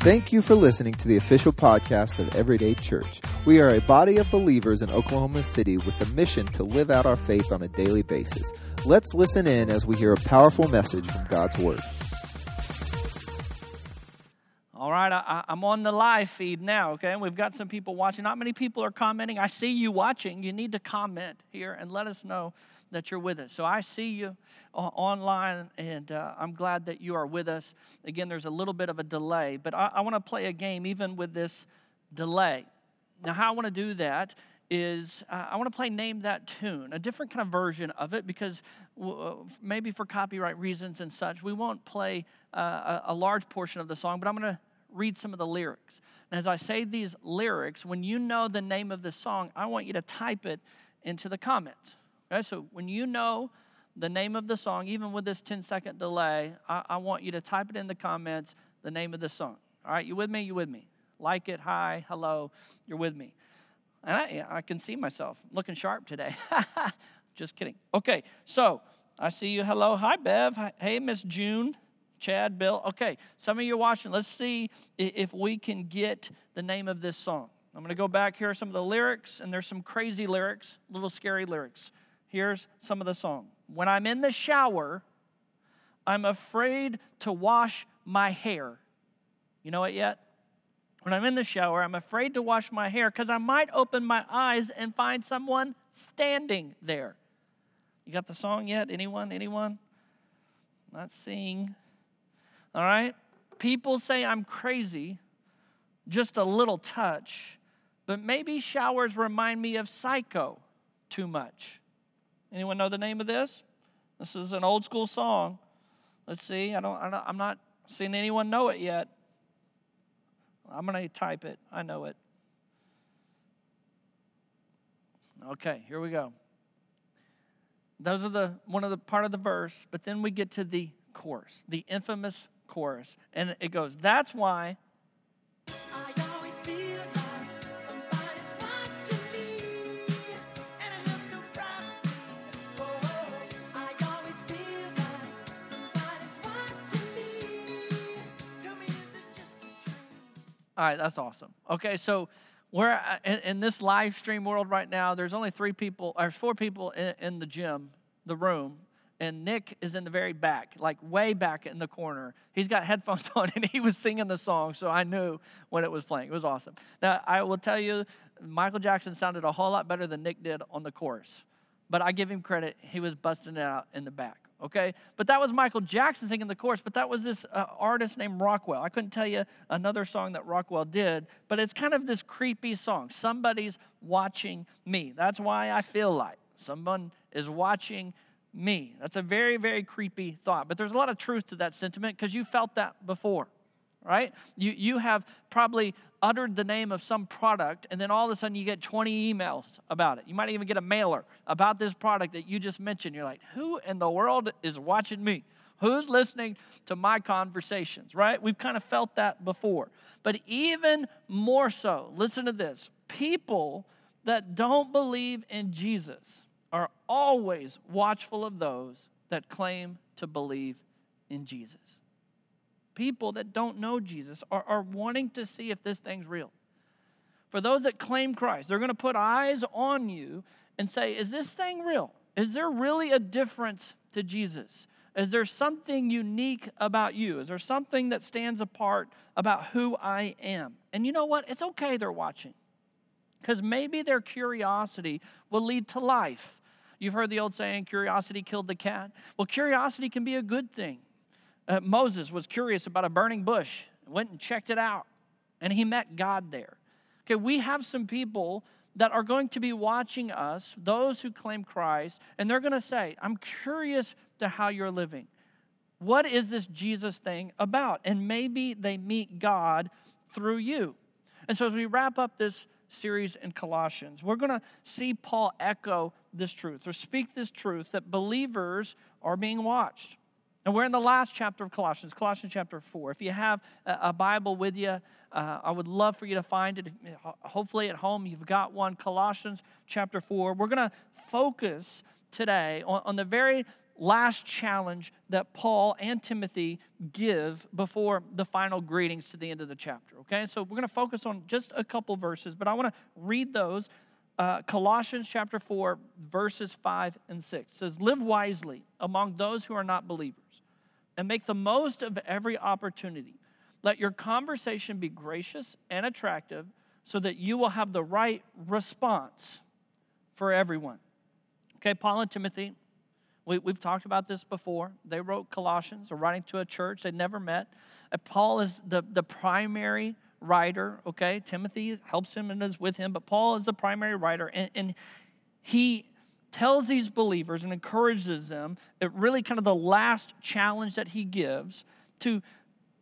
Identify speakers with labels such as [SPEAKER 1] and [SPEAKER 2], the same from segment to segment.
[SPEAKER 1] Thank you for listening to the official podcast of Everyday Church. We are a body of believers in Oklahoma City with the mission to live out our faith on a daily basis. Let's listen in as we hear a powerful message from God's Word.
[SPEAKER 2] All right, I, am on the live feed now, okay? We've got some people watching. Not many people are commenting. I see you watching. You need to comment here and let us know that you're with us. So I see you online, and uh, I'm glad that you are with us. Again, there's a little bit of a delay, but I, I want to play a game even with this delay. Now, how I want to do that is uh, I want to play Name That Tune, a different kind of version of it because uh, maybe for copyright reasons and such, we won't play uh, a, a large portion of the song, but I'm going to read some of the lyrics. And as I say these lyrics, when you know the name of the song, I want you to type it into the comments. Okay, so when you know the name of the song, even with this 10 second delay, I, I want you to type it in the comments, the name of the song. All right, you with me? You with me? Like it, hi, hello, you're with me. And I, I can see myself looking sharp today. Just kidding. Okay, so I see you. Hello, hi, Bev. Hey, Miss June, Chad, Bill. Okay, some of you are watching. Let's see if we can get the name of this song. I'm going to go back here, some of the lyrics, and there's some crazy lyrics, little scary lyrics. Here's some of the song. When I'm in the shower, I'm afraid to wash my hair. You know it yet? When I'm in the shower, I'm afraid to wash my hair because I might open my eyes and find someone standing there. You got the song yet? Anyone? Anyone? Not seeing. All right? People say I'm crazy, just a little touch, but maybe showers remind me of psycho too much. Anyone know the name of this? This is an old school song. Let's see. I don't, I am not seeing anyone know it yet. I'm going to type it. I know it. Okay, here we go. Those are the one of the part of the verse, but then we get to the chorus, the infamous chorus. And it goes, That's why All right, that's awesome. Okay, so we're uh, in, in, this live stream world right now. There's only three people, or four people in, in the gym, the room, and Nick is in the very back, like way back in the corner. He's got headphones on and he was singing the song, so I knew when it was playing. It was awesome. Now, I will tell you, Michael Jackson sounded a whole lot better than Nick did on the chorus, but I give him credit. He was busting it out in the back okay? But that was Michael Jackson singing the chorus, but that was this uh, artist named Rockwell. I couldn't tell you another song that Rockwell did, but it's kind of this creepy song. Somebody's watching me. That's why I feel like someone is watching me. That's a very, very creepy thought, but there's a lot of truth to that sentiment because you felt that before right? You, you have probably uttered the name of some product, and then all of a sudden you get 20 emails about it. You might even get a mailer about this product that you just mentioned. You're like, who in the world is watching me? Who's listening to my conversations, right? We've kind of felt that before. But even more so, listen to this people that don't believe in Jesus are always watchful of those that claim to believe in Jesus people that don't know Jesus are, are wanting to see if this thing's real. For those that claim Christ, they're going to put eyes on you and say, Is this thing real? Is there really a difference to Jesus? Is there something unique about you? Is there something that stands apart about who I am? And you know what? It's okay they're watching because maybe their curiosity will lead to life. You've heard the old saying, curiosity killed the cat. Well, curiosity can be a good thing. Uh, Moses was curious about a burning bush, went and checked it out, and he met God there. Okay, we have some people that are going to be watching us, those who claim Christ, and they're going to say, I'm curious to how you're living. What is this Jesus thing about? And maybe they meet God through you. And so as we wrap up this series in Colossians, we're going to see Paul echo this truth or speak this truth that believers are being watched. And we're in the last chapter of Colossians, Colossians chapter 4. If you have a Bible with you, uh, I would love for you to find it. Hopefully, at home, you've got one. Colossians chapter 4. We're going to focus today on, on the very last challenge that Paul and Timothy give before the final greetings to the end of the chapter. Okay, so we're going to focus on just a couple verses, but I want to read those. Uh, Colossians chapter 4, verses 5 and 6 says, Live wisely among those who are not believers and make the most of every opportunity. Let your conversation be gracious and attractive so that you will have the right response for everyone. Okay, Paul and Timothy, we, have talked about this before. They wrote Colossians, they're writing to a church they never met. Uh, Paul is the, the primary writer, okay? Timothy helps him and is with him, but Paul is the primary writer, and, and he tells these believers and encourages them, it really kind of the last challenge that he gives to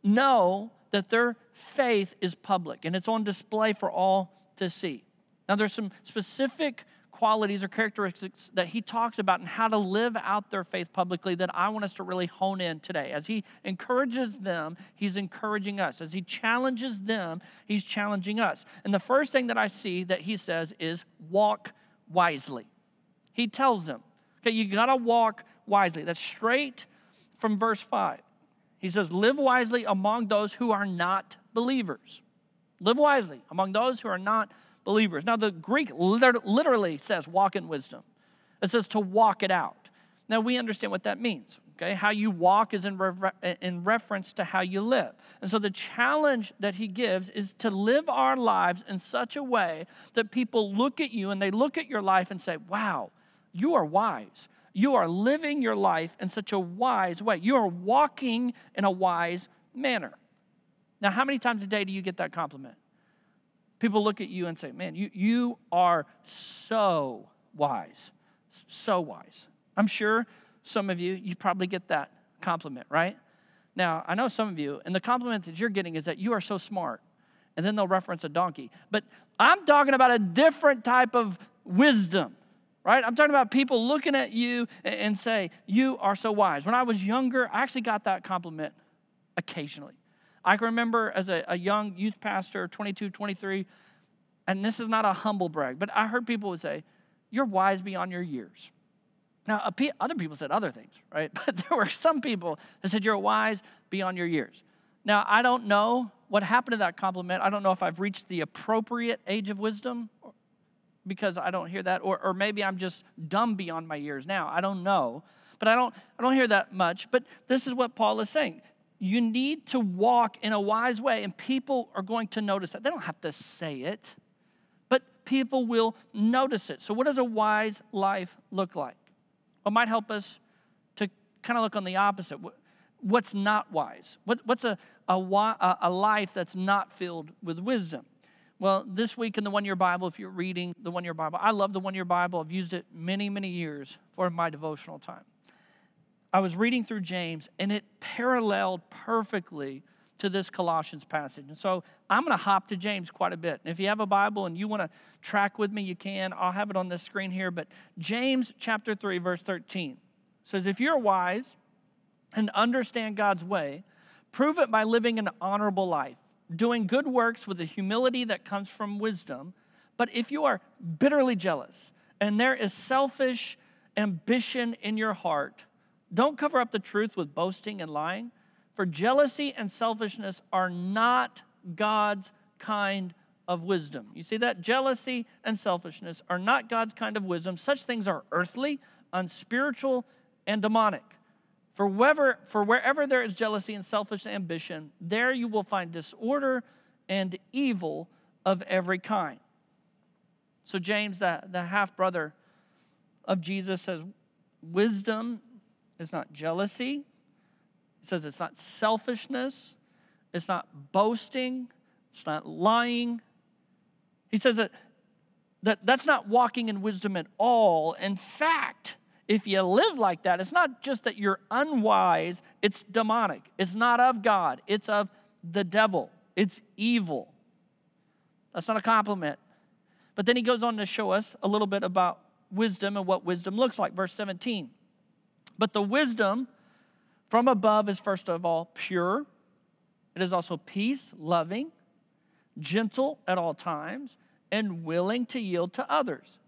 [SPEAKER 2] know that their faith is public and it's on display for all to see. Now, there's some specific qualities or characteristics that he talks about and how to live out their faith publicly that I want us to really hone in today. As he encourages them, he's encouraging us. As he challenges them, he's challenging us. And the first thing that I see that he says is walk wisely. He tells them, okay, you got to walk wisely. That's straight from verse 5. He says, live wisely among those who are not believers. Live wisely among those who are not believers. Now, the Greek literally says walk in wisdom, it says to walk it out. Now, we understand what that means. Okay, how you walk is in, in reference to how you live. And so the challenge that he gives is to live our lives in such a way that people look at you and they look at your life and say, wow, you are wise. You are living your life in such a wise way. You are walking in a wise manner. Now, how many times a day do you get that compliment? People look at you and say, Man, you, you are so wise. So wise. I'm sure some of you, you probably get that compliment, right? Now, I know some of you, and the compliment that you're getting is that you are so smart. And then they'll reference a donkey. But I'm talking about a different type of wisdom, right? I'm talking about people looking at you and say, You are so wise. When I was younger, I actually got that compliment occasionally. I can remember as a, a young youth pastor, 22, 23, and this is not a humble brag, but I heard people would say, You're wise beyond your years. Now, other people said other things, right? But there were some people that said, You're wise beyond your years. Now, I don't know what happened to that compliment. I don't know if I've reached the appropriate age of wisdom because I don't hear that, or, or maybe I'm just dumb beyond my years now. I don't know. But I don't, I don't hear that much. But this is what Paul is saying you need to walk in a wise way, and people are going to notice that. They don't have to say it, but people will notice it. So, what does a wise life look like? It might help us to kind of look on the opposite. What's not wise? What's a, a, a life that's not filled with wisdom? Well, this week in the One Year Bible, if you're reading the One Year Bible, I love the One Year Bible. I've used it many, many years for my devotional time. I was reading through James and it paralleled perfectly to this Colossians passage. And so I'm going to hop to James quite a bit. And if you have a Bible and you want to track with me, you can. I'll have it on the screen here. But James chapter 3, verse 13 says, If you're wise and understand God's way, prove it by living an honorable life, doing good works with the humility that comes from wisdom. But if you are bitterly jealous and there is selfish ambition in your heart, don't cover up the truth with boasting and lying, for jealousy and selfishness are not God's kind of wisdom. You see that? Jealousy and selfishness are not God's kind of wisdom. Such things are earthly, unspiritual, and demonic. For wherever, for wherever there is jealousy and selfish ambition, there you will find disorder and evil of every kind. So, James, the, the half brother of Jesus, says, Wisdom is not jealousy. It says it's not selfishness. It's not boasting. It's not lying. He says that, that that's not walking in wisdom at all. In fact, if you live like that, it's not just that you're unwise, it's demonic. It's not of God, it's of the devil. It's evil. That's not a compliment. But then he goes on to show us a little bit about wisdom and what wisdom looks like. Verse 17. But the wisdom from above is first of all pure. It is also peace, loving, gentle at all times, and willing to yield to others.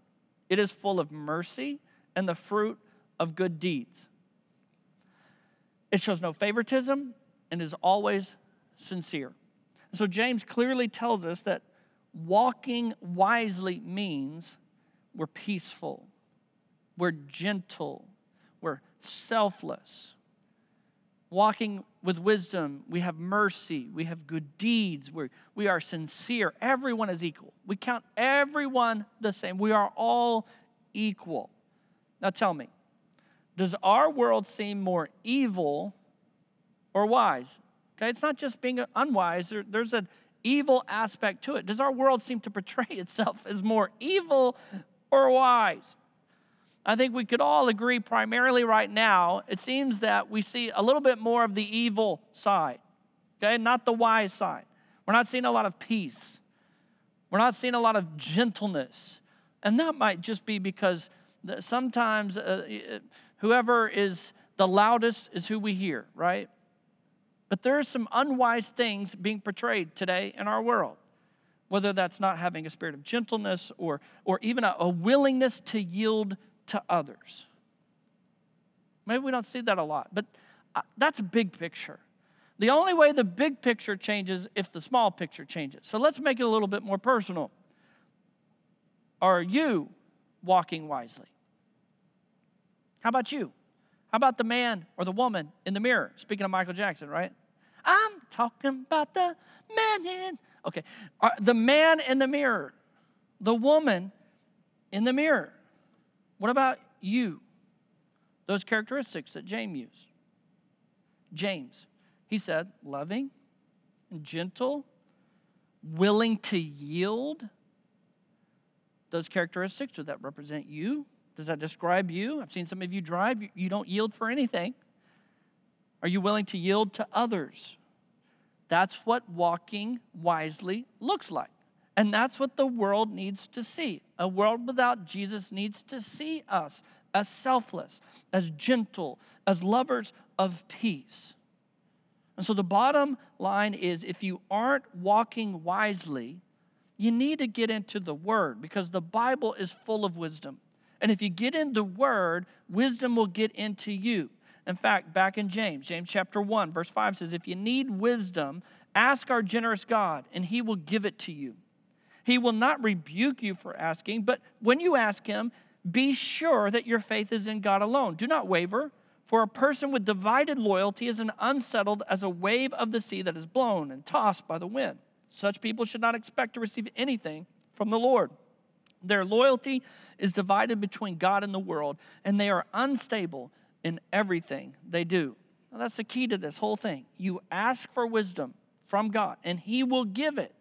[SPEAKER 2] It is full of mercy and the fruit of good deeds. it shows no favoritism, and is always sincere. So James clearly tells us that walking wisely means we're peaceful, we're gentle, we're selfless. Walking with wisdom, we have mercy, we have good deeds, we we are sincere. Everyone is equal. We count everyone the same. We are all equal. Now tell me, does our world seem more evil or wise? Okay, it's not just being unwise, there, there's an evil aspect to it. Does our world seem to portray itself as more evil or wise? I think we could all agree, primarily right now, it seems that we see a little bit more of the evil side, okay, not the wise side. We're not seeing a lot of peace, we're not seeing a lot of gentleness. And that might just be because sometimes uh, whoever is the loudest is who we hear, right? But there are some unwise things being portrayed today in our world, whether that's not having a spirit of gentleness or, or even a, a willingness to yield to others. Maybe we don't see that a lot, but uh, that's a big picture. The only way the big picture changes if the small picture changes. So let's make it a little bit more personal. Are you walking wisely? How about you? How about the man or the woman in the mirror? Speaking of Michael Jackson, right? I'm talking about the man in. Okay, the man in the mirror, the woman in the mirror. What about you? Those characteristics that James used. James, he said, loving, gentle, willing to yield. Those characteristics, does that represent you? Does that describe you? I've seen some of you drive, you don't yield for anything. Are you willing to yield to others? That's what walking wisely looks like. And that's what the world needs to see. A world without Jesus needs to see us as selfless, as gentle, as lovers of peace. And so the bottom line is if you aren't walking wisely, you need to get into the Word because the Bible is full of wisdom. And if you get in the Word, wisdom will get into you. In fact, back in James, James chapter 1, verse 5 says, If you need wisdom, ask our generous God, and he will give it to you. He will not rebuke you for asking, but when you ask him, be sure that your faith is in God alone. Do not waver, for a person with divided loyalty is as unsettled as a wave of the sea that is blown and tossed by the wind. Such people should not expect to receive anything from the Lord. Their loyalty is divided between God and the world, and they are unstable in everything they do. Now, that's the key to this whole thing. You ask for wisdom from God, and He will give it.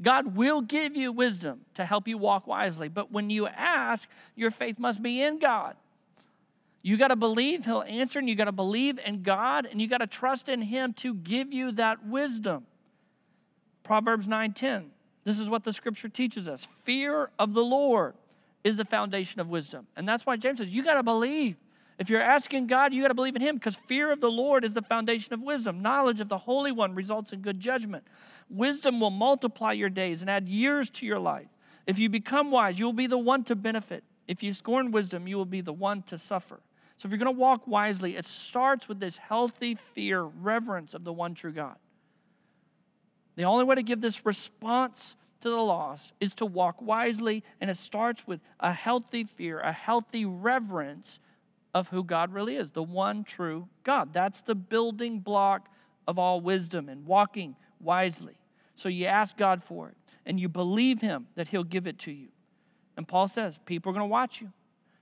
[SPEAKER 2] God will give you wisdom to help you walk wisely. But when you ask, your faith must be in God. You got to believe He'll answer, and you got to believe in God, and you got to trust in Him to give you that wisdom. Proverbs 9:10. This is what the scripture teaches us. Fear of the Lord is the foundation of wisdom. And that's why James says, you got to believe. If you're asking God, you got to believe in Him because fear of the Lord is the foundation of wisdom. Knowledge of the Holy One results in good judgment. Wisdom will multiply your days and add years to your life. If you become wise, you will be the one to benefit. If you scorn wisdom, you will be the one to suffer. So if you're going to walk wisely, it starts with this healthy fear, reverence of the one true God. The only way to give this response to the loss is to walk wisely, and it starts with a healthy fear, a healthy reverence of who God really is, the one true God. That's the building block of all wisdom and walking wisely. So you ask God for it and you believe Him that He'll give it to you. And Paul says, people are going to watch you.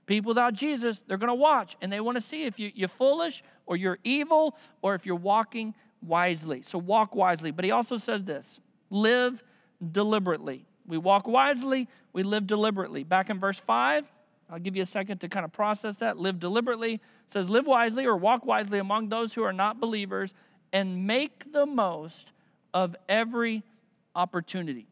[SPEAKER 2] People without Jesus, they're going to watch and they want to see if you, you're foolish or you're evil or if you're walking wisely. So walk wisely. But he also says this live deliberately. We walk wisely, we live deliberately. Back in verse 5, I'll give you a second to kind of process that. Live deliberately. It says, live wisely or walk wisely among those who are not believers and make the most of every opportunity.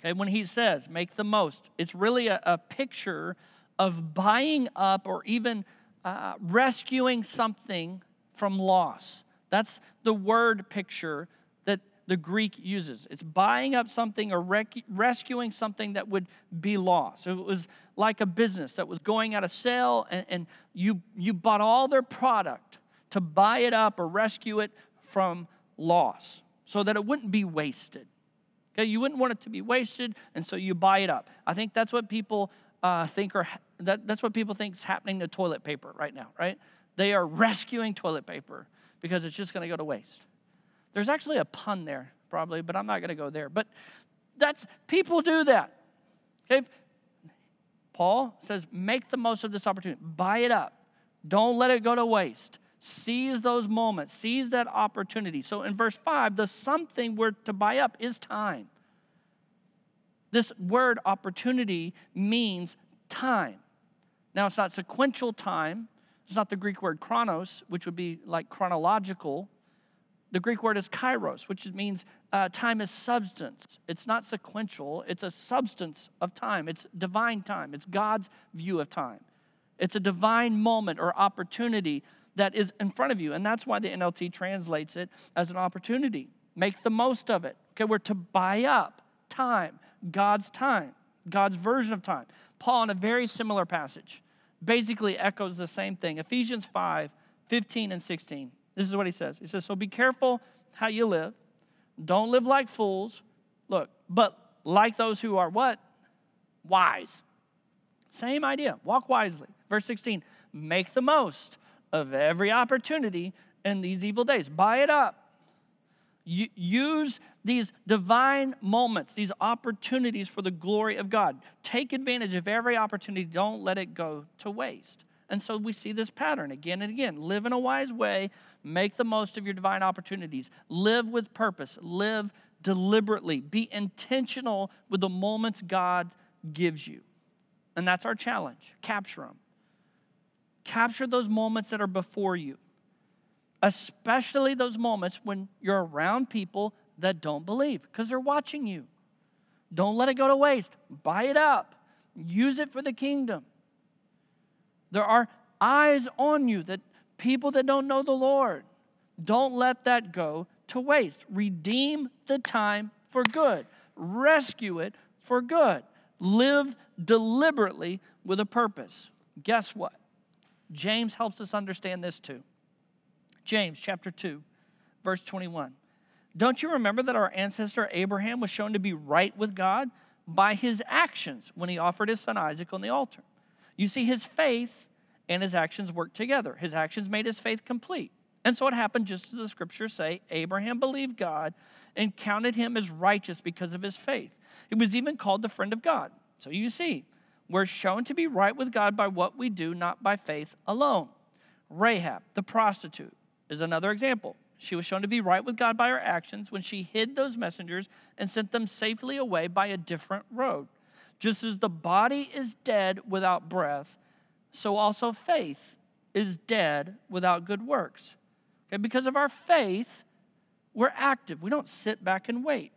[SPEAKER 2] Okay, when he says make the most, it's really a, a picture of buying up or even uh, rescuing something from loss. That's the word picture that the Greek uses. It's buying up something or rec- rescuing something that would be lost. So it was like a business that was going out of sale and, and you, you bought all their product to buy it up or rescue it from loss so that it wouldn't be wasted. Okay, you wouldn't want it to be wasted, and so you buy it up. I think that's what people uh, think are that, that's what people think is happening to toilet paper right now, right? They are rescuing toilet paper because it's just going to go to waste. There's actually a pun there, probably, but I'm not going to go there. But that's people do that. Okay, Paul says, make the most of this opportunity. Buy it up. Don't let it go to waste. Seize those moments, seize that opportunity. So in verse 5, the something we're to buy up is time. This word opportunity means time. Now, it's not sequential time, it's not the Greek word chronos, which would be like chronological. The Greek word is kairos, which means uh, time is substance. It's not sequential, it's a substance of time. It's divine time, it's God's view of time. It's a divine moment or opportunity that is in front of you. And that's why the NLT translates it as an opportunity. Make the most of it. Okay, we're to buy up time, God's time, God's version of time. Paul, in a very similar passage, basically echoes the same thing. Ephesians 5 15 and 16. This is what he says. He says, So be careful how you live. Don't live like fools. Look, but like those who are what? Wise. Same idea. Walk wisely. Verse 16, make the most of every opportunity in these evil days. Buy it up. Use these divine moments, these opportunities for the glory of God. Take advantage of every opportunity. Don't let it go to waste. And so we see this pattern again and again. Live in a wise way, make the most of your divine opportunities, live with purpose, live deliberately, be intentional with the moments God gives you. And that's our challenge. Capture them. Capture those moments that are before you, especially those moments when you're around people that don't believe because they're watching you. Don't let it go to waste. Buy it up, use it for the kingdom. There are eyes on you that people that don't know the Lord. Don't let that go to waste. Redeem the time for good, rescue it for good. Live deliberately with a purpose. Guess what? James helps us understand this too. James chapter 2, verse 21. Don't you remember that our ancestor Abraham was shown to be right with God by his actions when he offered his son Isaac on the altar? You see, his faith and his actions worked together. His actions made his faith complete. And so it happened just as the scriptures say Abraham believed God and counted him as righteous because of his faith. He was even called the friend of God. So you see, we're shown to be right with God by what we do, not by faith alone. Rahab, the prostitute, is another example. She was shown to be right with God by her actions when she hid those messengers and sent them safely away by a different road. Just as the body is dead without breath, so also faith is dead without good works. Okay, because of our faith, we're active. We don't sit back and wait.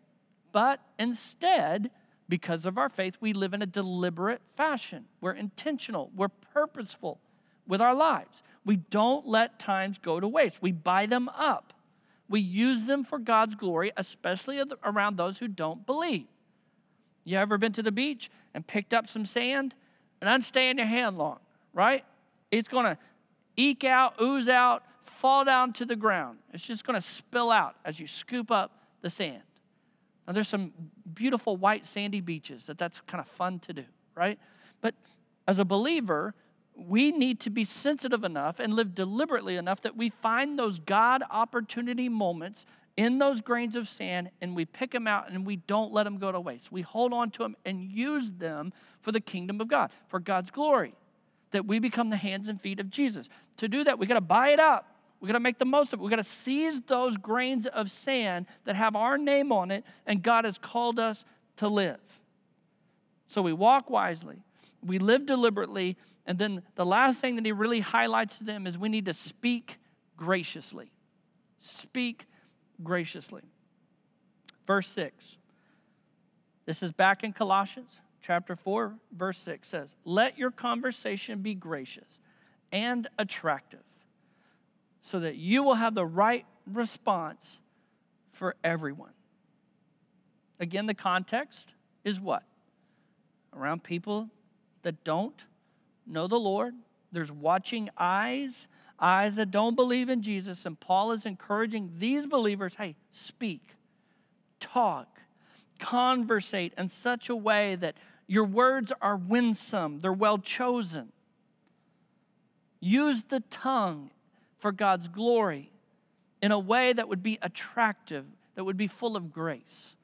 [SPEAKER 2] But instead, because of our faith, we live in a deliberate fashion. We're intentional, we're purposeful with our lives. We don't let times go to waste, we buy them up. We use them for God's glory, especially around those who don't believe. You ever been to the beach and picked up some sand? And doesn't stay in your hand long, right? It's gonna eke out, ooze out, fall down to the ground. It's just gonna spill out as you scoop up the sand. Now, there's some beautiful white sandy beaches that that's kind of fun to do, right? But as a believer, we need to be sensitive enough and live deliberately enough that we find those God opportunity moments in those grains of sand and we pick them out and we don't let them go to waste. We hold on to them and use them for the kingdom of God, for God's glory, that we become the hands and feet of Jesus. To do that, we got to buy it up. We got to make the most of it. We got to seize those grains of sand that have our name on it, and God has called us to live. So we walk wisely, we live deliberately, and then the last thing that he really highlights to them is we need to speak graciously. Speak graciously. Verse 6. This is back in Colossians chapter 4, verse 6 says, Let your conversation be gracious and attractive so that you will have the right response for everyone. Again, the context is what? Around people that don't know the Lord. There's watching eyes. eyes that don't believe in Jesus. And Paul is encouraging these believers hey, speak, talk, conversate in such a way that your words are winsome, they're well chosen. Use the tongue for God's glory in a way that would be attractive, that would be full of grace.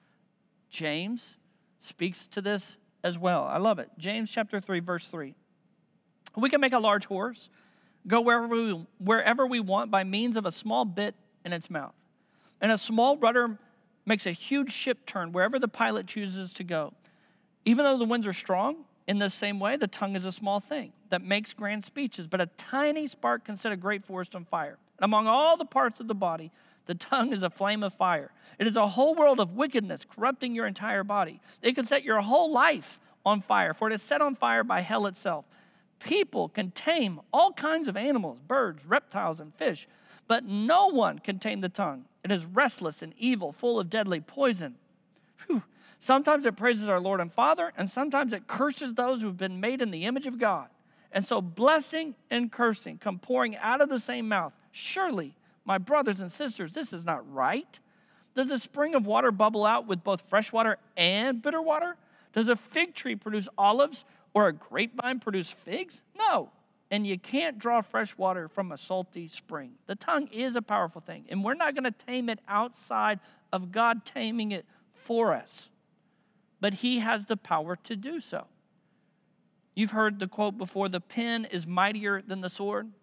[SPEAKER 2] James speaks to this as well. I love it. James chapter 3, verse 3. We can make a large horse go wherever we, wherever we want by means of a small bit in its mouth. And a small rudder makes a huge ship turn wherever the pilot chooses to go. Even though the winds are strong, in the same way, the tongue is a small thing that makes grand speeches, but a tiny spark can set a great forest on fire. And among all the parts of the body, the tongue is a flame of fire. It is a whole world of wickedness, corrupting your entire body. It can set your whole life on fire, for it is set on fire by hell itself. People can tame all kinds of animals, birds, reptiles, and fish, but no one can tame the tongue. It is restless and evil, full of deadly poison. Whew. Sometimes it praises our Lord and Father, and sometimes it curses those who have been made in the image of God. And so blessing and cursing come pouring out of the same mouth. Surely, my brothers and sisters, this is not right. Does a spring of water bubble out with both fresh water and bitter water? Does a fig tree produce olives or a grapevine produce figs? No. And you can't draw fresh water from a salty spring. The tongue is a powerful thing, and we're not going to tame it outside of God taming it for us. But He has the power to do so. You've heard the quote before the pen is mightier than the sword.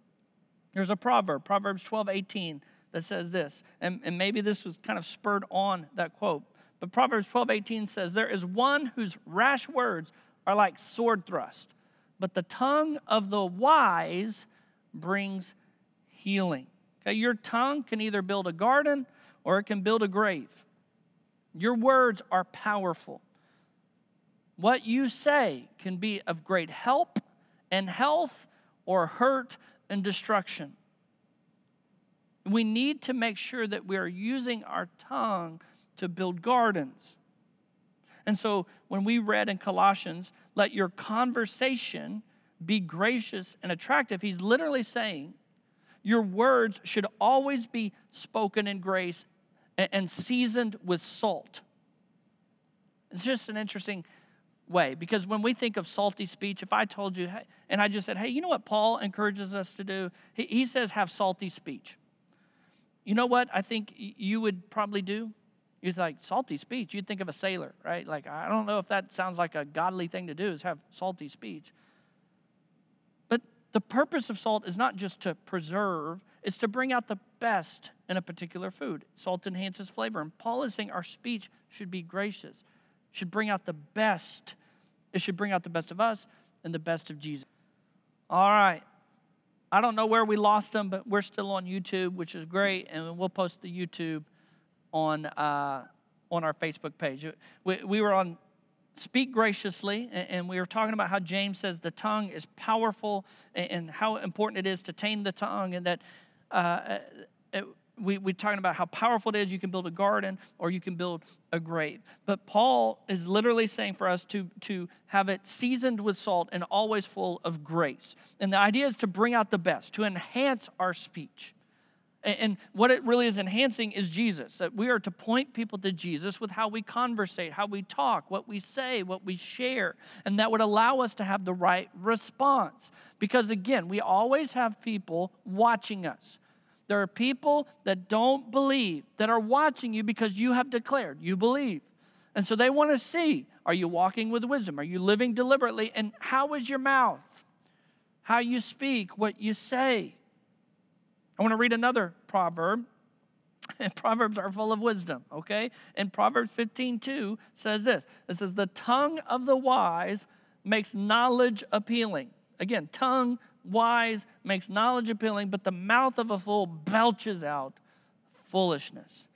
[SPEAKER 2] There's a proverb, Proverbs 12 18, that says this, and, and maybe this was kind of spurred on that quote. But Proverbs 12 18 says, There is one whose rash words are like sword thrust, but the tongue of the wise brings healing. Okay, your tongue can either build a garden or it can build a grave. Your words are powerful. What you say can be of great help and health or hurt and destruction. We need to make sure that we are using our tongue to build gardens. And so when we read in Colossians, let your conversation be gracious and attractive, he's literally saying your words should always be spoken in grace and seasoned with salt. It's just an interesting way because when we think of salty speech, if I told you, and I just said, hey, you know what Paul encourages us to do? He, says, have salty speech. You know what I think you would probably do? You're like, salty speech. You'd think of a sailor, right? Like, I don't know if that sounds like a godly thing to do, is have salty speech. But the purpose of salt is not just to preserve, it's to bring out the best in a particular food. Salt enhances flavor. And Paul is saying our speech should be gracious, should bring out the best. It should bring out the best of us and the best of Jesus. All right. I don't know where we lost them, but we're still on YouTube, which is great, and we'll post the YouTube on, uh, on our Facebook page. We, we were on Speak Graciously, and, we were talking about how James says the tongue is powerful and, how important it is to tame the tongue, and that uh, we, we're talking about how powerful it is. You can build a garden or you can build a grave. But Paul is literally saying for us to, to have it seasoned with salt and always full of grace. And the idea is to bring out the best, to enhance our speech. And what it really is enhancing is Jesus, that we are to point people to Jesus with how we conversate, how we talk, what we say, what we share. And that would allow us to have the right response. Because again, we always have people watching us. There are people that don't believe, that are watching you because you have declared you believe. And so they want to see are you walking with wisdom? Are you living deliberately? And how is your mouth? How you speak, what you say. I want to read another proverb. And Proverbs are full of wisdom, okay? And Proverbs 15, 2 says this it says, The tongue of the wise makes knowledge appealing. Again, tongue, wise, makes knowledge appealing, but the mouth of a fool belches out foolishness.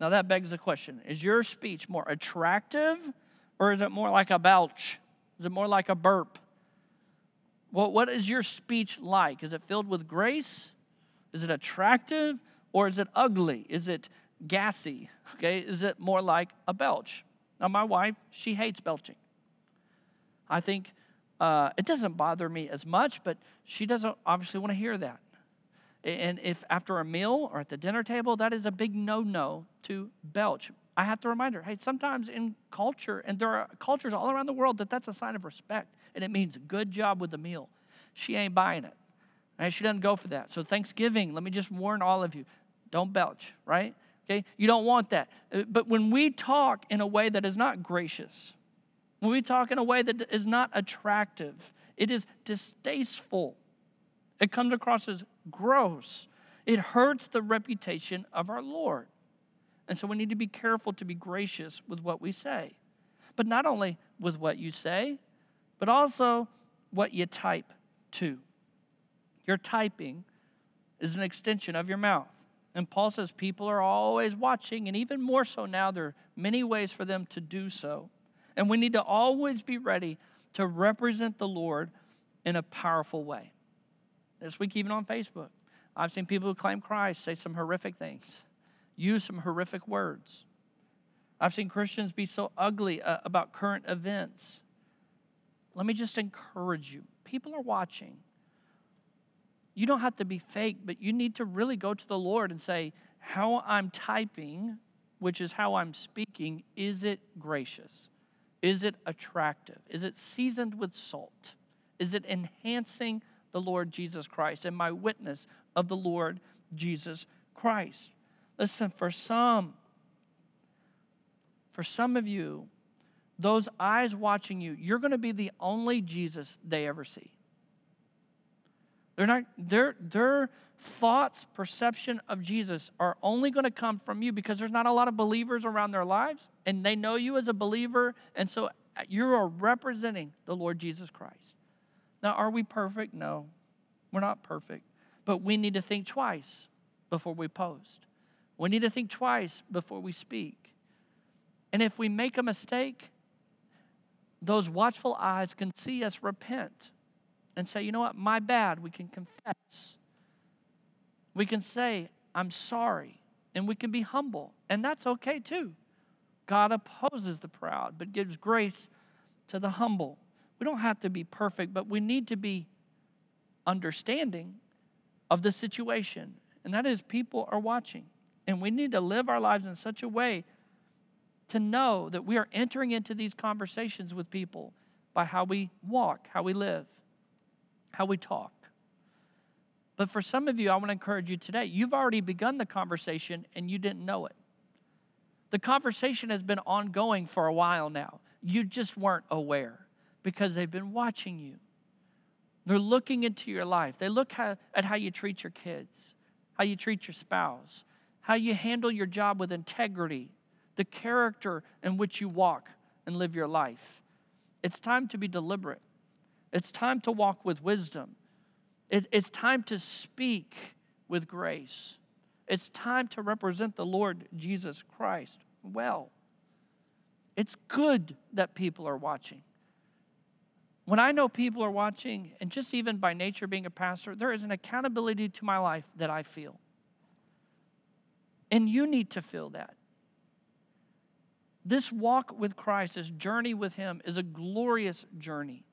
[SPEAKER 2] Now that begs the question Is your speech more attractive or is it more like a belch? Is it more like a burp? Well, what is your speech like? Is it filled with grace is it attractive or is it ugly? Is it gassy? Okay, is it more like a belch? Now, my wife, she hates belching. I think uh, it doesn't bother me as much, but she doesn't obviously want to hear that. And if after a meal or at the dinner table, that is a big no no to belch. I have to remind her, hey, sometimes in culture, and there are cultures all around the world that that's a sign of respect, and it means good job with the meal. She ain't buying it. Right? She doesn't go for that. So Thanksgiving, let me just warn all of you, don't belch, right? Okay? You don't want that. Uh, but when we talk in a way that is not gracious, when we talk in a way that is not attractive, it is distasteful. It comes across as gross. It hurts the reputation of our Lord. And so we need to be careful to be gracious with what we say. But not only with what you say, but also what you type too. Your typing is an extension of your mouth. And Paul says people are always watching, and even more so now, there are many ways for them to do so. And we need to always be ready to represent the Lord in a powerful way. This week, even on Facebook, I've seen people who claim Christ say some horrific things use some horrific words. I've seen Christians be so ugly uh, about current events. Let me just encourage you people are watching. You don't have to be fake, but you need to really go to the Lord and say, How I'm typing, which is how I'm speaking, is it gracious? Is it attractive? Is it seasoned with salt? Is it enhancing the Lord Jesus Christ and my witness of the Lord Jesus Christ? Listen, for some, for some of you, those eyes watching you, you're going to be the only Jesus they ever see. They're not, their, their thoughts, perception of Jesus are only going to come from you because there's not a lot of believers around their lives, and they know you as a believer, and so uh, you are representing the Lord Jesus Christ. Now, are we perfect? No, we're not perfect, but we need to think twice before we post. We need to think twice before we speak. And if we make a mistake, those watchful eyes can see us repent and say, you know what, my bad. We can confess. We can say, I'm sorry. And we can be humble. And that's okay too. God opposes the proud, but gives grace to the humble. We don't have to be perfect, but we need to be understanding of the situation. And that is, people are watching. And we need to live our lives in such a way to know that we are entering into these conversations with people by how we walk, how we live, how we talk. But for some of you, I want to encourage you today. You've already begun the conversation and you didn't know it. The conversation has been ongoing for a while now. You just weren't aware because they've been watching you. They're looking into your life. They look how, at how you treat your kids, how you treat your spouse, how you handle your job with integrity, the character in which you walk and live your life. It's time to be deliberate. It's time to walk with wisdom. It, it's time to speak with grace. It's time to represent the Lord Jesus Christ well. It's good that people are watching. When I know people are watching, and just even by nature being a pastor, there is an accountability to my life that I feel. And you need to feel that. This walk with Christ, this journey with Him, is a glorious journey.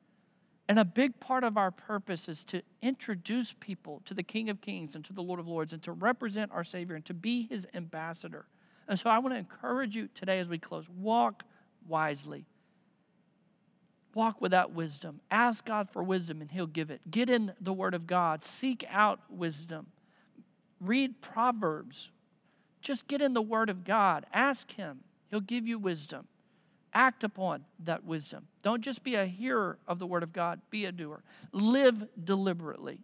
[SPEAKER 2] And a big part of our purpose is to introduce people to the King of Kings and to the Lord of Lords and to represent our Savior and to be His ambassador. And so I want to encourage you today as we close walk wisely. Walk with that wisdom. Ask God for wisdom and He'll give it. Get in the Word of God. Seek out wisdom. Read Proverbs. Just get in the Word of God. Ask Him, He'll give you wisdom. Act upon that wisdom. Don't just be a hearer of the Word of God, be a doer. Live deliberately.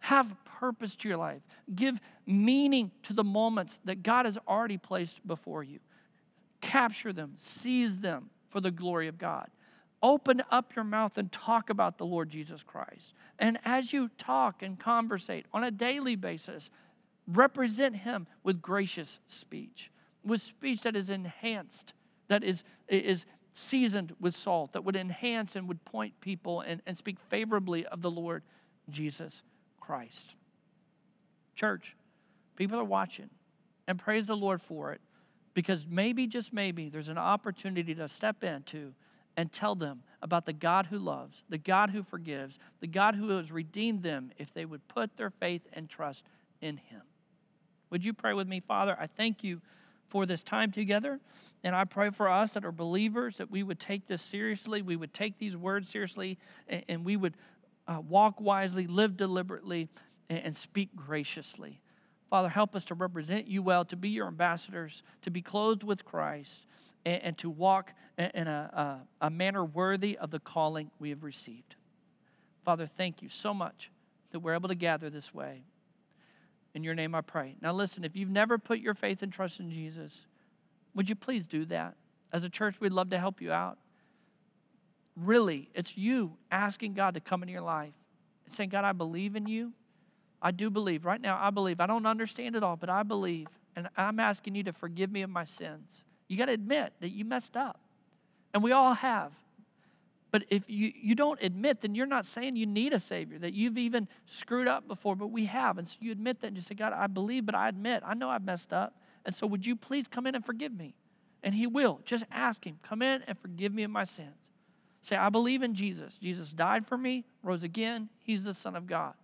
[SPEAKER 2] Have purpose to your life. Give meaning to the moments that God has already placed before you. Capture them, seize them for the glory of God. Open up your mouth and talk about the Lord Jesus Christ. And as you talk and conversate on a daily basis, represent him with gracious speech, with speech that is enhanced, that is, is seasoned with salt, that would enhance and would point people and, and speak favorably of the Lord Jesus Christ. Church, people are watching, and praise the Lord for it because maybe, just maybe, there's an opportunity to step into and tell them about the God who loves, the God who forgives, the God who has redeemed them if they would put their faith and trust in Him. Would you pray with me, Father? I thank you for this time together. And I pray for us that are believers that we would take this seriously, we would take these words seriously, and, we would uh, walk wisely, live deliberately, and, speak graciously. Father, help us to represent you well, to be your ambassadors, to be clothed with Christ, and, to walk in a manner worthy of the calling we have received. Father, thank you so much that we're able to gather this way. In your name I pray. Now, listen, if you've never put your faith and trust in Jesus, would you please do that? As a church, we'd love to help you out. Really, it's you asking God to come into your life and saying, God, I believe in you. I do believe. Right now, I believe. I don't understand it all, but I believe. And I'm asking you to forgive me of my sins. You got to admit that you messed up. And we all have. But if you, you don't admit, then you're not saying you need a Savior, that you've even screwed up before, but we have. And so you admit that and you say, God, I believe, but I admit, I know I've messed up. And so would you please come in and forgive me? And He will. Just ask Him, come in and forgive me of my sins. Say, I believe in Jesus. Jesus died for me, rose again. He's the Son of God.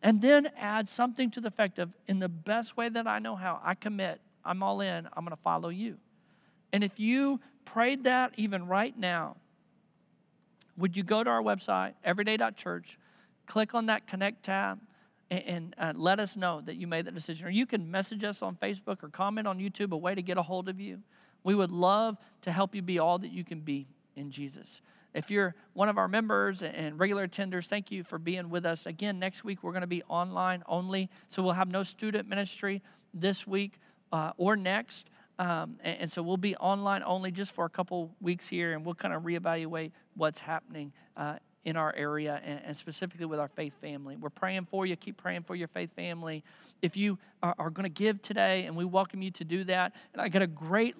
[SPEAKER 2] And then add something to the effect of, in the best way that I know how, I commit, I'm all in, I'm going to follow you. And if you prayed that even right now, would you go to our website, everyday.church, click on that connect tab, and, and uh, let us know that you made that decision. Or you can message us on Facebook or comment on YouTube, a way to get a hold of you. We would love to help you be all that you can be in Jesus. If you're one of our members and regular attenders, thank you for being with us. Again, next week we're going to be online only, so we'll have no student ministry this week uh, or next. Um, and, and, so we'll be online only just for a couple weeks here, and we'll kind of reevaluate what's happening uh, in our area and, and, specifically with our faith family. We're praying for you. Keep praying for your faith family. If you are, are going to give today, and we welcome you to do that, and I got a great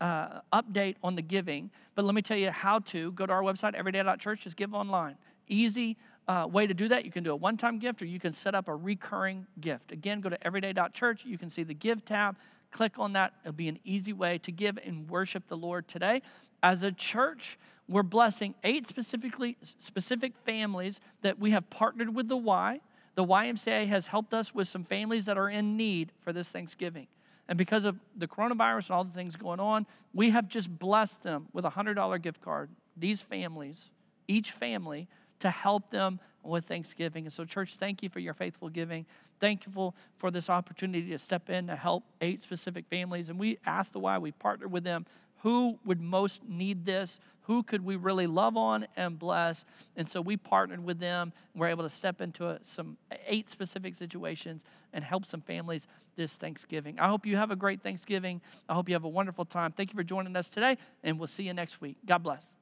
[SPEAKER 2] uh, update on the giving, but let me tell you how to. Go to our website, everyday.church, just give online. Easy uh, way to do that. You can do a one time gift or you can set up a recurring gift. Again, go to everyday.church. You can see the give tab Click on that. It'll be an easy way to give and worship the Lord today. As a church, we're blessing eight specifically specific families that we have partnered with the Y. The YMCA has helped us with some families that are in need for this Thanksgiving. And because of the coronavirus and all the things going on, we have just blessed them with a $100 gift card. These families, each family, to help them with Thanksgiving. And so, church, thank you for your faithful giving. Thankful for this opportunity to step in to help eight specific families. And we asked the Y, we partnered with them. Who would most need this? Who could we really love on and bless? And so we partnered with them. We're able to step into a, some eight specific situations and help some families this Thanksgiving. I hope you have a great Thanksgiving. I hope you have a wonderful time. Thank you for joining us today, and we'll see you next week. God bless.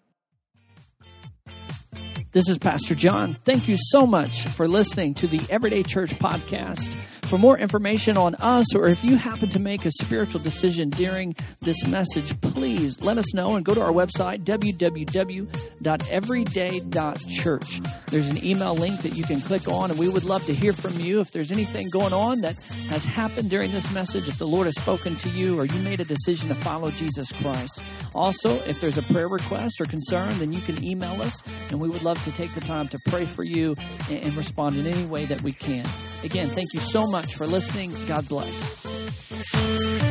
[SPEAKER 2] This is Pastor John. Thank you so much for listening to the Everyday Church podcast. For more information on us, or if you happen to make a spiritual decision during this message, please let us know and go to our website, www.everyday.church. There's an email link that you can click on, and we would love to hear from you. If there's anything going on that has happened during this message, if the Lord has spoken to you, or you made a decision to follow Jesus Christ. Also, if there's a prayer request or concern, then you can email us, and we would love to take the time to pray for you and respond in any way that we can. Again, thank you so much for listening. God bless.